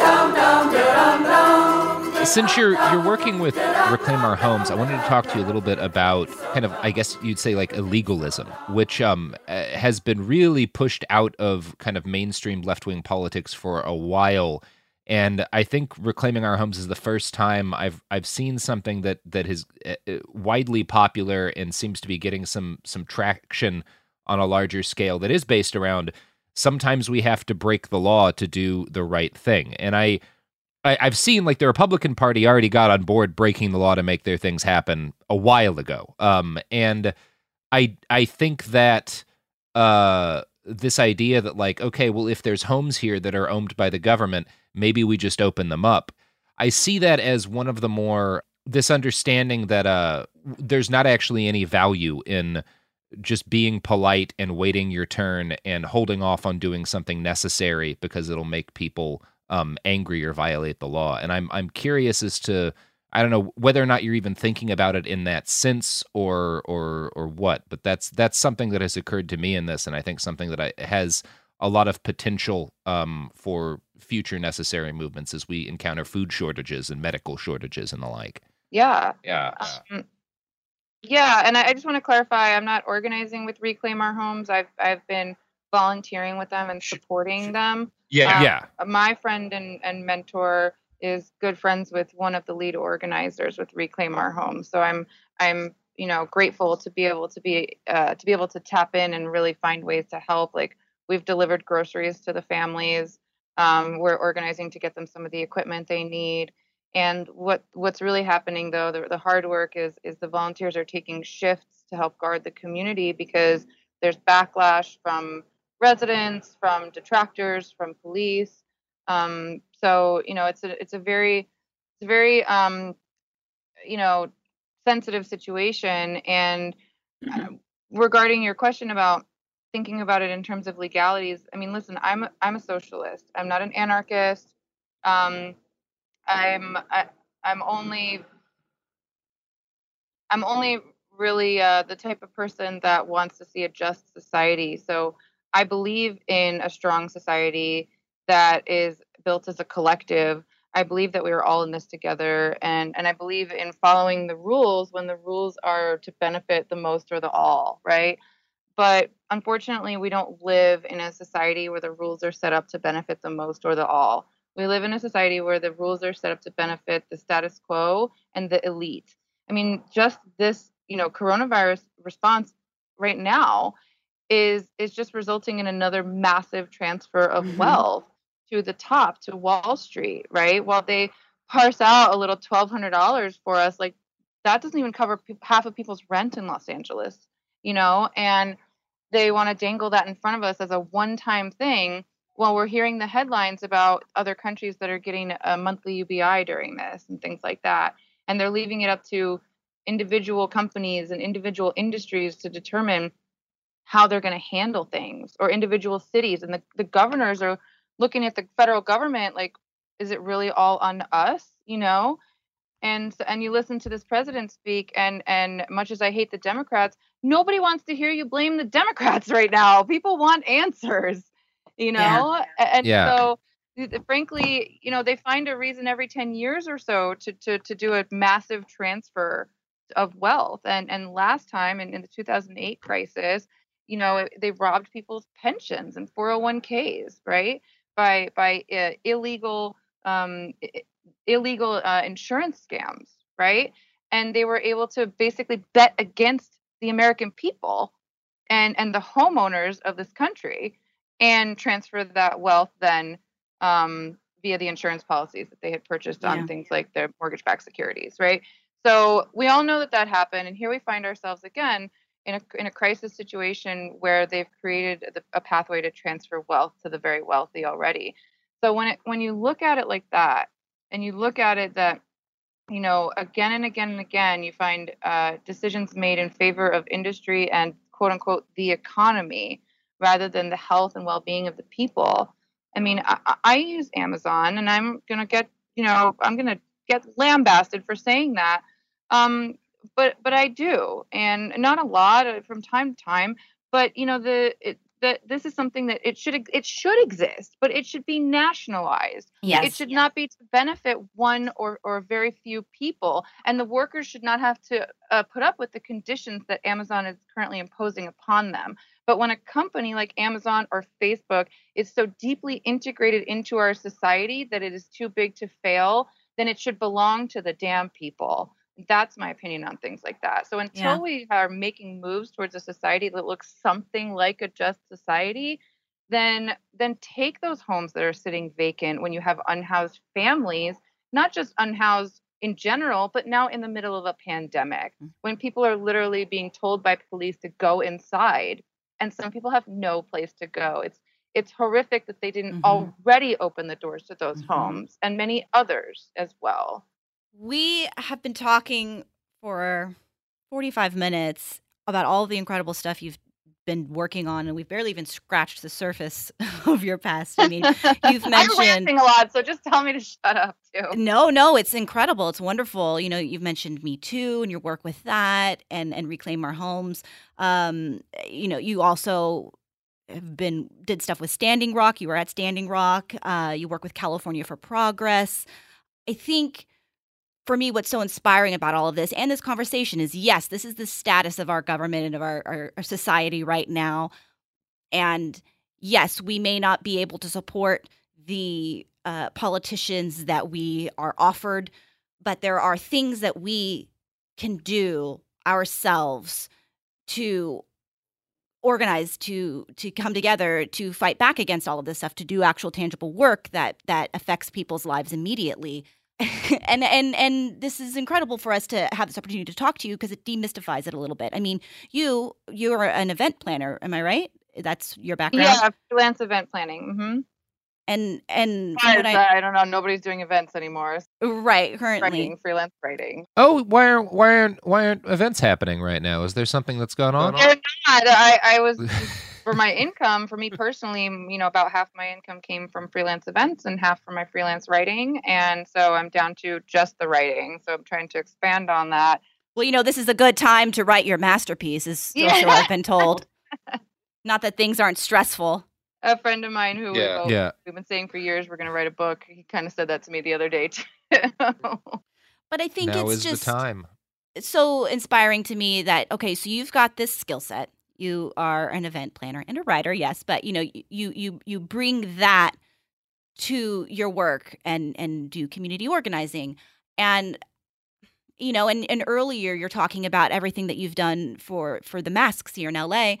Since you're you're working with Reclaim Our Homes, I wanted to talk to you a little bit about kind of I guess you'd say like illegalism, which um uh, has been really pushed out of kind of mainstream left wing politics for a while. And I think Reclaiming Our Homes is the first time I've I've seen something that that is uh, uh, widely popular and seems to be getting some some traction on a larger scale that is based around sometimes we have to break the law to do the right thing. And I I, I've seen like the Republican Party already got on board breaking the law to make their things happen a while ago. Um, and I I think that uh, this idea that like okay, well, if there's homes here that are owned by the government, maybe we just open them up. I see that as one of the more this understanding that uh, there's not actually any value in just being polite and waiting your turn and holding off on doing something necessary because it'll make people um, angry or violate the law. And I'm I'm curious as to I don't know whether or not you're even thinking about it in that sense or or or what, but that's that's something that has occurred to me in this, and I think something that I, has a lot of potential um, for future necessary movements as we encounter food shortages and medical shortages and the like. Yeah. Yeah. Um, yeah, and I, I just want to clarify: I'm not organizing with Reclaim Our Homes. I've I've been volunteering with them and supporting them. Yeah, Um, yeah. My friend and, and mentor is good friends with one of the lead organizers with Reclaim Our Homes. So I'm I'm you know grateful to be able to be uh, to be able to tap in and really find ways to help. Like we've delivered groceries to the families. Um, we're organizing to get them some of the equipment they need. And what what's really happening though, the, the hard work is is the volunteers are taking shifts to help guard the community because there's backlash from residents, from detractors, from police. Um, so you know, it's a it's a very it's a very um, you know sensitive situation. And uh, regarding your question about thinking about it in terms of legalities, I mean, listen, I'm a- I'm a socialist. I'm not an anarchist. Um, I'm I, I'm only I'm only really uh, the type of person that wants to see a just society. So I believe in a strong society that is built as a collective. I believe that we are all in this together, and and I believe in following the rules when the rules are to benefit the most or the all, right? But unfortunately, we don't live in a society where the rules are set up to benefit the most or the all. We live in a society where the rules are set up to benefit the status quo and the elite. I mean, just this, you know, coronavirus response right now is is just resulting in another massive transfer of mm-hmm. wealth to the top to Wall Street, right? While they parse out a little twelve hundred dollars for us, like that doesn't even cover half of people's rent in Los Angeles, you know, and they want to dangle that in front of us as a one-time thing while we're hearing the headlines about other countries that are getting a monthly UBI during this and things like that. And they're leaving it up to individual companies and individual industries to determine how they're going to handle things or individual cities. And the, the governors are looking at the federal government like, is it really all on us? You know? and and you listen to this president speak and and much as i hate the democrats nobody wants to hear you blame the democrats right now people want answers you know Yeah. And Yeah. so th- th- frankly you know they find a reason every 10 years or so to to to do a massive transfer of wealth and and last time in, in the 2008 crisis you know it- they robbed people's pensions and 401ks right by by uh, illegal um illegal uh, insurance scams right and they were able to basically bet against the american people and and the homeowners of this country and transfer that wealth then um, via the insurance policies that they had purchased on Yeah. things like their mortgage-backed securities, right? So we all know that that happened, and here we find ourselves again in a in a crisis situation where they've created a pathway to transfer wealth to the very wealthy already. So when it when you look at it like that, and you look at it that you know, again and again and again, you find uh, decisions made in favor of industry and quote unquote the economy rather than the health and well being of the people. I mean, I, I- use Amazon and I'm to get, you know, I'm to get lambasted for saying that. Um, but but I do, and not a lot uh, from time to time. But you know, the it, that this is something that it should it should exist, but it should be nationalized. Yes, It Yes. should not be to benefit one or or very few people, and the workers should not have to uh, put up with the conditions that Amazon is currently imposing upon them. But when a company like Amazon or Facebook is so deeply integrated into our society that it is too big to fail, then it should belong to the damn people. That's my opinion on things like that. So until Yeah. we are making moves towards a society that looks something like a just society, then then take those homes that are sitting vacant when you have unhoused families, not just unhoused in general, but now in the middle of a pandemic mm. when people are literally being told by police to go inside and some people have no place to go. It's it's horrific that they didn't mm-hmm. already open the doors to those mm-hmm. homes and many others as well. We have been talking for 45 minutes about all the incredible stuff you've been working on, and we've barely even scratched the surface of your past. I mean, you've I'm mentioned. ranting a lot, so just tell me to shut up too. No, no, it's incredible. It's wonderful. You know, you've mentioned Me Too and your work with that and and Reclaim Our Homes. Um, you know, you also have been did stuff with Standing Rock. You were at Standing Rock. Uh, you work with California for Progress. I think for me, what's so inspiring about all of this and this conversation is yes, this is the status of our government and of our, our, our society right now. And yes, we may not be able to support the uh, politicians that we are offered, but there are things that we can do ourselves to organize to to come together to fight back against all of this stuff to do actual tangible work that that affects people's lives immediately and and and this is incredible for us to have this opportunity to talk to you because it demystifies it a little bit. I mean, you you're an event planner, am I right? That's your background. Yeah, freelance event planning. Mm-hmm. And and I, I, I, don't know. Nobody's doing events anymore. Right, currently writing, freelance writing. Oh, why aren't why aren't why aren't events happening right now? Is there something that's gone on? They're not. I I was for my income, for me personally, you know, about half my income came from freelance events and half from my freelance writing. And so I'm down to just the writing. So I'm trying to expand on that. Well, you know, this is a good time to write your masterpiece, is Yeah. also what I've been told. Not that things aren't stressful. A friend of mine who Yeah. we both- Yeah. we've been saying for years we're going to write a book. He kind of said that to me the other day too. But I think now it's is just the time. so inspiring to me that okay, so you've got this skill set. You are an event planner and a writer, yes, but you know, you you you bring that to your work and and do community organizing. And you know and, and earlier you're talking about everything that you've done for for the masks here in la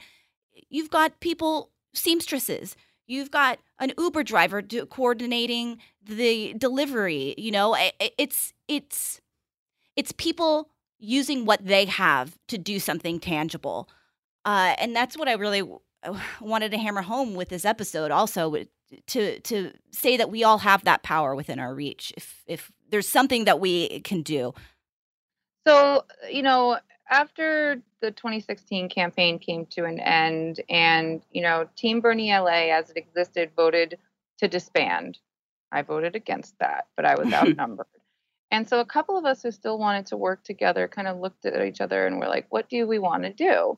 you've got people seamstresses. You've got an uber driver do, coordinating the delivery you know? I- I- it's it's it's people using what they have to do something tangible uh, and that's what i really w- wanted to hammer home with this episode also to to say that we all have that power within our reach if if there's something that we can do So, you know, after the 2016 campaign came to an end and, you know, Team Bernie LA as it existed voted to disband. I voted against that, but I was outnumbered. And so a couple of us who still wanted to work together kind of looked at each other and were like, what do we want to do?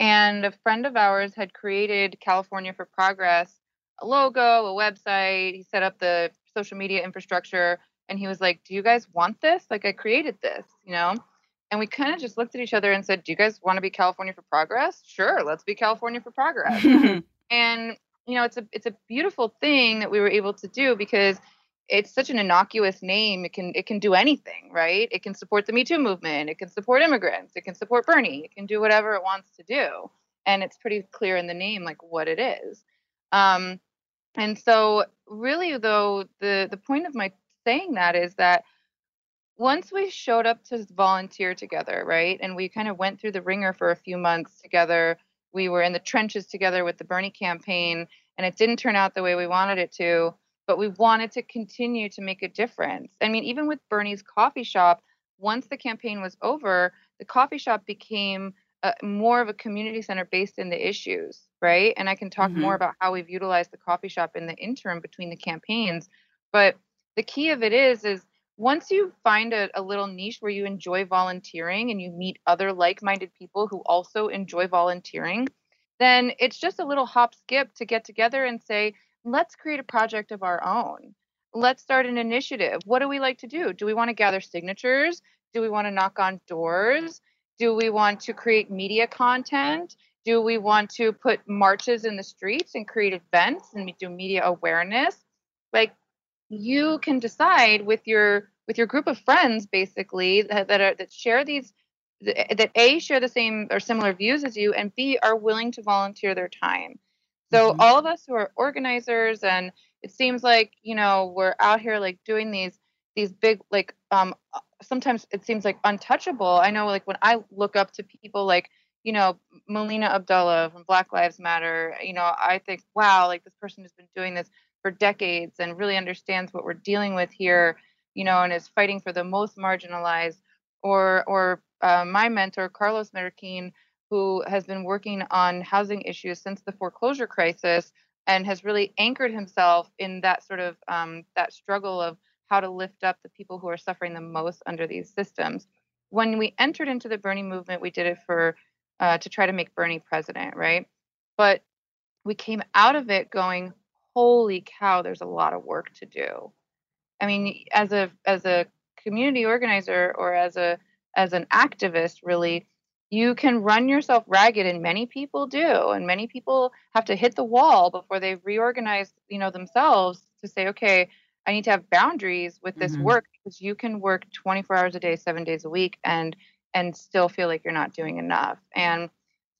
And a friend of ours had created California for Progress, a logo, a website. He set up the social media infrastructure and he was like, Do you guys want this? Like, I created this, you know? And we kind of just looked at each other and said, Do you guys want to be California for Progress? Sure, let's be California for Progress. and you know, it's a it's a beautiful thing that we were able to do because it's such an innocuous name. It can it can do anything, right? It can support the Me Too movement. It can support immigrants. It can support Bernie. It can do whatever it wants to do, and it's pretty clear in the name like what it is. Um, and so, really, though, the the point of my saying that is that once we showed up to volunteer together, right, and we kind of went through the ringer for a few months together. We were in the trenches together with the Bernie campaign, and it didn't turn out the way we wanted it to. But we wanted to continue to make a difference. I mean, even with Bernie's coffee shop, once the campaign was over, the coffee shop became uh, more of a community center based in the issues, right? And I can talk Mm-hmm. more about how we've utilized the coffee shop in the interim between the campaigns. But the key of it is, is once you find a, a little niche where you enjoy volunteering and you meet other like-minded people who also enjoy volunteering, then it's just a little hop skip to get together and say, let's create a project of our own. Let's start an initiative. What do we like to do? Do we want to gather signatures? Do we want to knock on doors? Do we want to create media content? Do we want to put marches in the streets and create events and do media awareness? Like you can decide with your with your group of friends basically that that, are, that share these that a share the same or similar views as you and b are willing to volunteer their time so all of us who are organizers and it seems like you know we're out here like doing these these big like um sometimes it seems like untouchable. I know like when i look up to people like you know melina abdullah from black lives matter you know i think wow like this person has been doing this for decades and really understands what we're dealing with here you know and is fighting for the most marginalized or or uh, my mentor carlos Marroquin, who has been working on housing issues since the foreclosure crisis and has really anchored himself in that sort of um, that struggle of how to lift up the people who are suffering the most under these systems. When we entered into the Bernie movement, we did it for uh, to try to make Bernie president, right? But we came out of it going, holy cow, there's a lot of work to do. I mean, as a as a community organizer or as a as an activist, really, you can run yourself ragged, and many people do, and many people have to hit the wall before they reorganize, you know, themselves to say, okay, I need to have boundaries with this Mhm. work because you can work 24 hours a day, seven days a week, and and still feel like you're not doing enough. And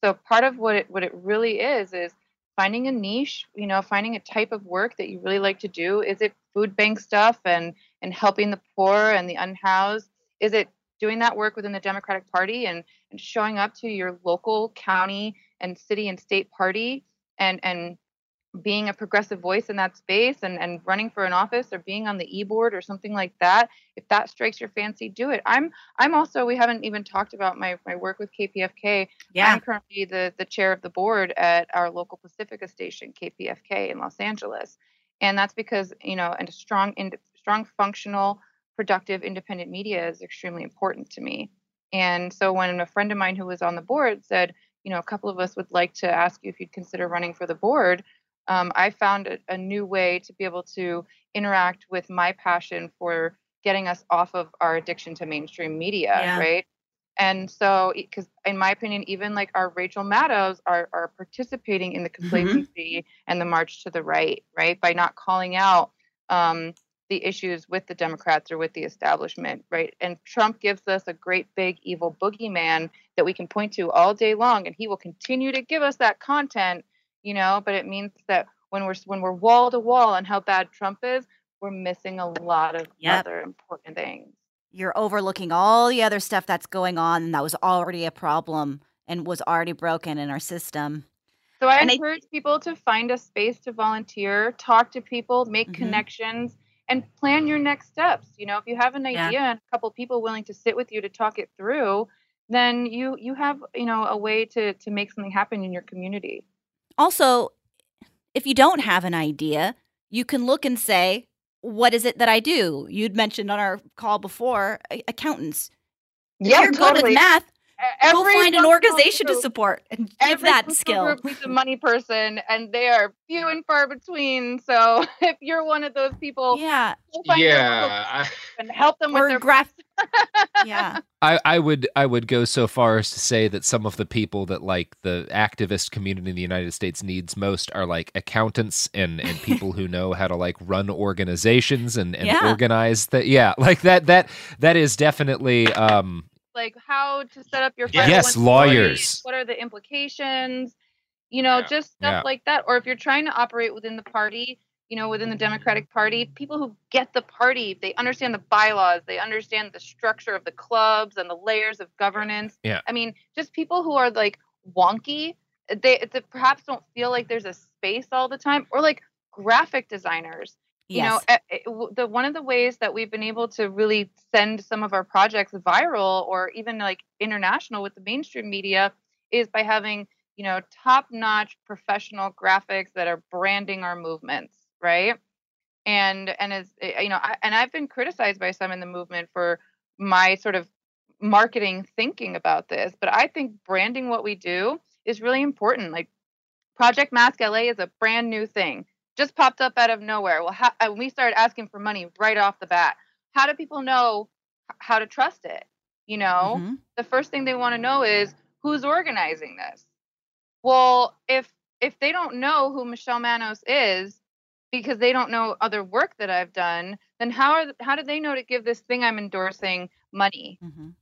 so part of what it what it really is is finding a niche, you know, finding a type of work that you really like to do. Is it food bank stuff and and helping the poor and the unhoused? Is it doing that work within the Democratic Party and and showing up to your local county and city and state party and and being a progressive voice in that space and, and running for an office or being on the e-board or something like that if that strikes your fancy do it. I'm i'm also we haven't even talked about my, my work with kpfk Yeah. i'm currently the the chair of the board at our local pacifica station kpfk in los angeles. And that's because you know and a strong in, strong functional productive independent media is extremely important to me and so when a friend of mine who was on the board said you know a couple of us would like to ask you if you'd consider running for the board um, I found a, a new way to be able to interact with my passion for getting us off of our addiction to mainstream media, Yeah. right? And so, because in my opinion, even like our Rachel Maddows are, are participating in the complacency and the march to the right, right? By not calling out um, the issues with the Democrats or with the establishment, right? And Trump gives us a great big evil boogeyman that we can point to all day long, and he will continue to give us that content you know but it means that when we're when we're wall to wall on how bad trump is we're missing a lot of Yep. other important things You're overlooking all the other stuff that's going on and that was already a problem and was already broken in our system. so i And I- encourage people to find a space to volunteer talk to people make Mhm. connections and plan your next steps you know if you have an Yeah. idea and a couple people willing to sit with you to talk it through then you you have you know a way to to make something happen in your community Also, if you don't have an idea, you can look and say, what is it that I do? You'd mentioned on our call before accountants. If Yeah, you're good totally. math, E- go every find an functional organization to support and give that functional skill. group needs a money person, and they are few and far between. So if you're one of those people, yeah, find Yeah, and help them with Or their graph. yeah. I, I would I would go so far as to say that some of the people that like the activist community in the United States needs most are like accountants and, and people who know how to like run organizations and, and Yeah. organize that yeah like that that that is definitely um like how to set up your Yes, oh lawyers. What are the implications? You know, just stuff Yeah. like that. Or if you're trying to operate within the party, you know, within the Democratic Party, people who get the party, they understand the bylaws, they understand the structure of the clubs and the layers of governance. Yeah. I mean, just people who are like wonky, they, they perhaps don't feel like there's a space all the time, or like graphic designers you know Yes. eh, eh, w- the one of the ways that we've been able to really send some of our projects viral or even like international with the mainstream media is by having you know top notch professional graphics that are branding our movements right? And and as eh, you know I, and i've been criticized by some in the movement for my sort of marketing thinking about this but i think branding what we do is really important. Like Project Mask LA is a brand new thing, just popped up out of nowhere. Well, how, and we started asking for money right off the bat. How do people know how to trust it? You know, Mhm. the first thing they want to know is who's organizing this. Well, if if they don't know who Michelle Manos is because they don't know other work that I've done, then how are how do they know to give this thing I'm endorsing money? Mhm.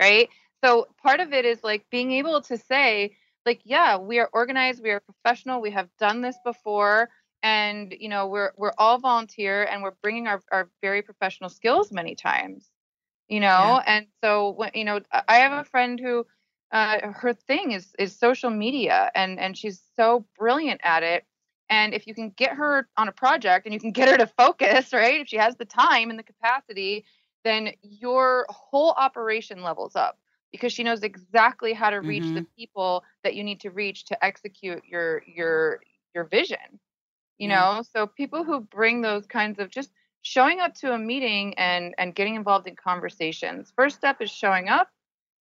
right? So part of it is like being able to say, like, yeah, we are organized, we are professional, we have done this before, and you know, we're we're all volunteer and we're bringing our, our very professional skills many times, you know. Yeah. And so when you know, I have a friend who uh, her thing is is social media, and and she's so brilliant at it. And if you can get her on a project and you can get her to focus, right? If she has the time and the capacity, then your whole operation levels up because she knows exactly how to reach the people that you need to reach to execute your your your vision you Yeah. know so people who bring those kinds of just showing up to a meeting and and getting involved in conversations first step is showing up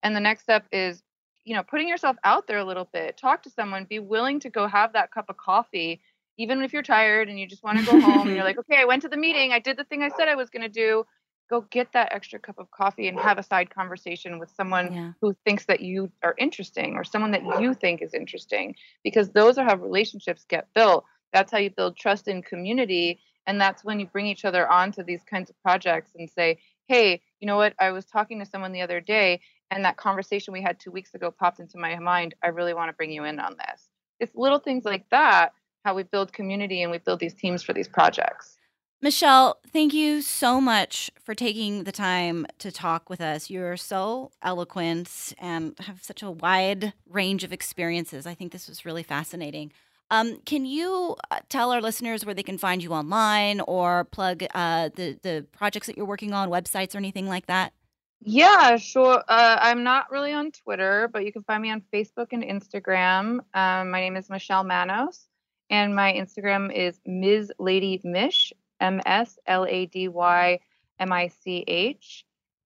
and the next step is you know, putting yourself out there a little bit. Talk to someone. Be willing to go have that cup of coffee, even if you're tired and you just want to go home. and you're like, okay, I went to the meeting. I did the thing I said I was going to do. Go get that extra cup of coffee and have a side conversation with someone Yeah. who thinks that you are interesting or someone that you think is interesting, because those are how relationships get built. That's how you build trust in community. And that's when you bring each other onto these kinds of projects and say, hey, you know what? I was talking to someone the other day, and that conversation we had two weeks ago popped into my mind. I really want to bring you in on this. It's little things like that, how we build community and we build these teams for these projects. Michelle, thank you so much for taking the time to talk with us. You're so eloquent and have such a wide range of experiences. I think this was really fascinating. Um, can you uh, tell our listeners where they can find you online or plug uh, the the projects that you're working on, websites or anything like that? Yeah, sure. Uh, I'm not really on Twitter, but you can find me on Facebook and Instagram. Um, my name is Michelle Manos, and my Instagram is Ms. Lady Mish, M S L A D Y M I C H.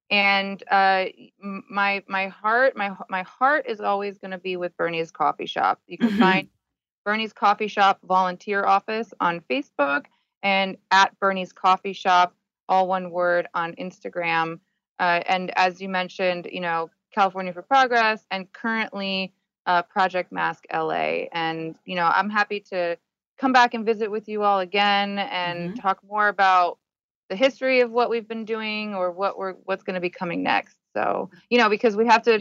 And uh, my my heart my my heart is always going to be with Bernie's Coffee Shop. You can find Bernie's Coffee Shop volunteer office on Facebook and at Bernie's Coffee Shop, all one word on Instagram. Uh, and as you mentioned, you know, California for Progress and currently uh, Project Mask LA. And, you know, I'm happy to come back and visit with you all again and talk more about the history of what we've been doing or what we're what's going to be coming next. So, you know, because we have to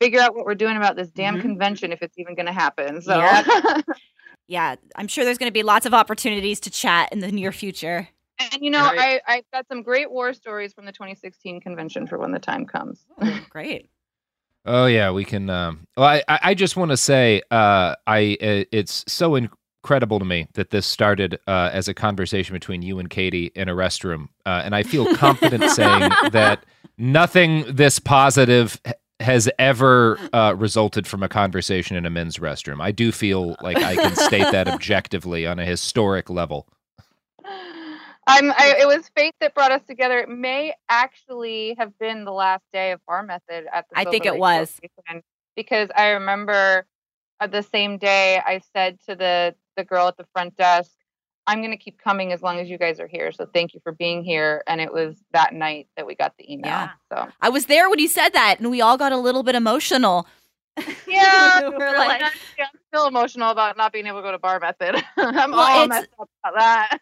figure out what we're doing about this damn convention if it's even going to happen. So, Yep. yeah, I'm sure there's going to be lots of opportunities to chat in the near future. and you know, I, I've got some great war stories from the 2016 convention for when the time comes. Great. Oh yeah, we can. Um, well, I I I just want to say, uh, I uh, it's so incredible to me that this started uh, as a conversation between you and Katie in a restroom, uh, and I feel confident saying that nothing this positive h- has ever uh, resulted from a conversation in a men's restroom. I do feel like I can state that objectively on a historic level. I'm. I, it was fate that brought us together. It may actually have been the last day of Bar Method at the. I think it Lake was. location, because I remember uh, the same day I said to the the girl at the front desk, "I'm going to keep coming as long as you guys are here. So thank you for being here." And it was that night that we got the email. Yeah. So I was there when you said that, and we all got a little bit emotional. yeah, We're we're like- like, I'm still emotional about not being able to go to Bar Method. I'm Well, all messed up about that.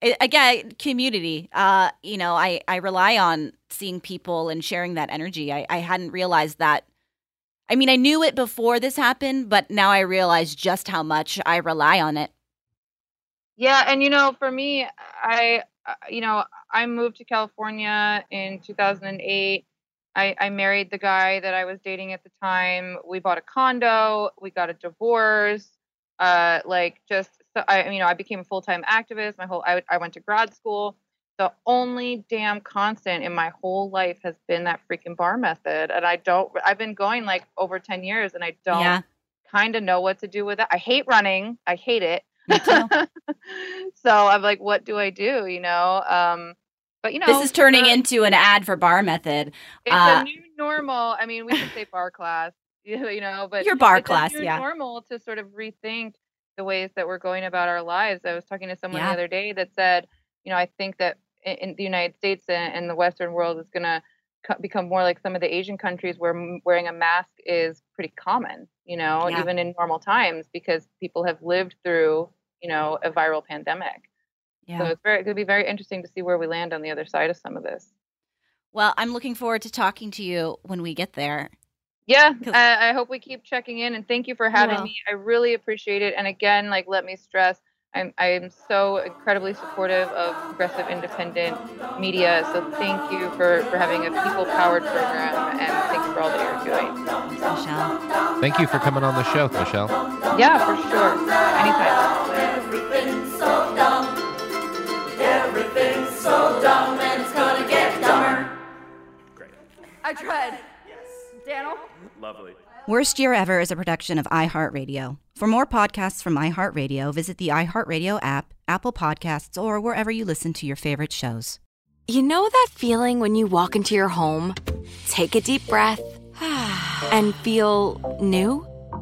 it, again community uh you know i i rely on seeing people and sharing that energy i i hadn't realized that i mean i knew it before this happened but now i realize just how much i rely on it Yeah, and you know, for me, I, you know, I moved to California in 2008. I, I married the guy that I was dating at the time. We bought a condo. We got a divorce. Uh, like just, so I, you know, I became a full time activist. My whole, I, I went to grad school. The only damn constant in my whole life has been that freaking bar method, and I don't. I've been going like over 10 years, and I don't Yeah. kind of know what to do with it. I hate running. I hate it. so I'm like, what do I do? You know, um, but you know, this is turning uh, into an ad for bar method It's uh, a new normal. I mean, we can say bar class, you know, but Your bar it's a class, new yeah. normal to sort of rethink the ways that we're going about our lives. I was talking to someone Yeah. the other day that said, you know, I think that in, in the United States and, and the Western world is going to co- become more like some of the Asian countries where m- wearing a mask is pretty common, you know, Yeah. even in normal times because people have lived through, you know, a viral pandemic. Yeah. So it's very, it could be very interesting to see where we land on the other side of some of this. well i'm looking forward to talking to you when we get there Yeah, I, I hope we keep checking in, and thank you for having me. I really appreciate it. And again, like, let me stress, I'm I'm so incredibly supportive of progressive independent media. So thank you for for having a people powered program, and thanks for all that you're doing. michelle Thank you for coming on the show, Michelle. Yeah, for sure. Anytime. Everything's so dumb. Everything's so dumb, and it's gonna get dumber. I tried. Yes. Daniel? Lovely. Worst Year Ever is a production of iHeartRadio. For more podcasts from iHeartRadio, visit the iHeartRadio app, Apple Podcasts, or wherever you listen to your favorite shows. You know that feeling when you walk into your home, take a deep breath, and feel new?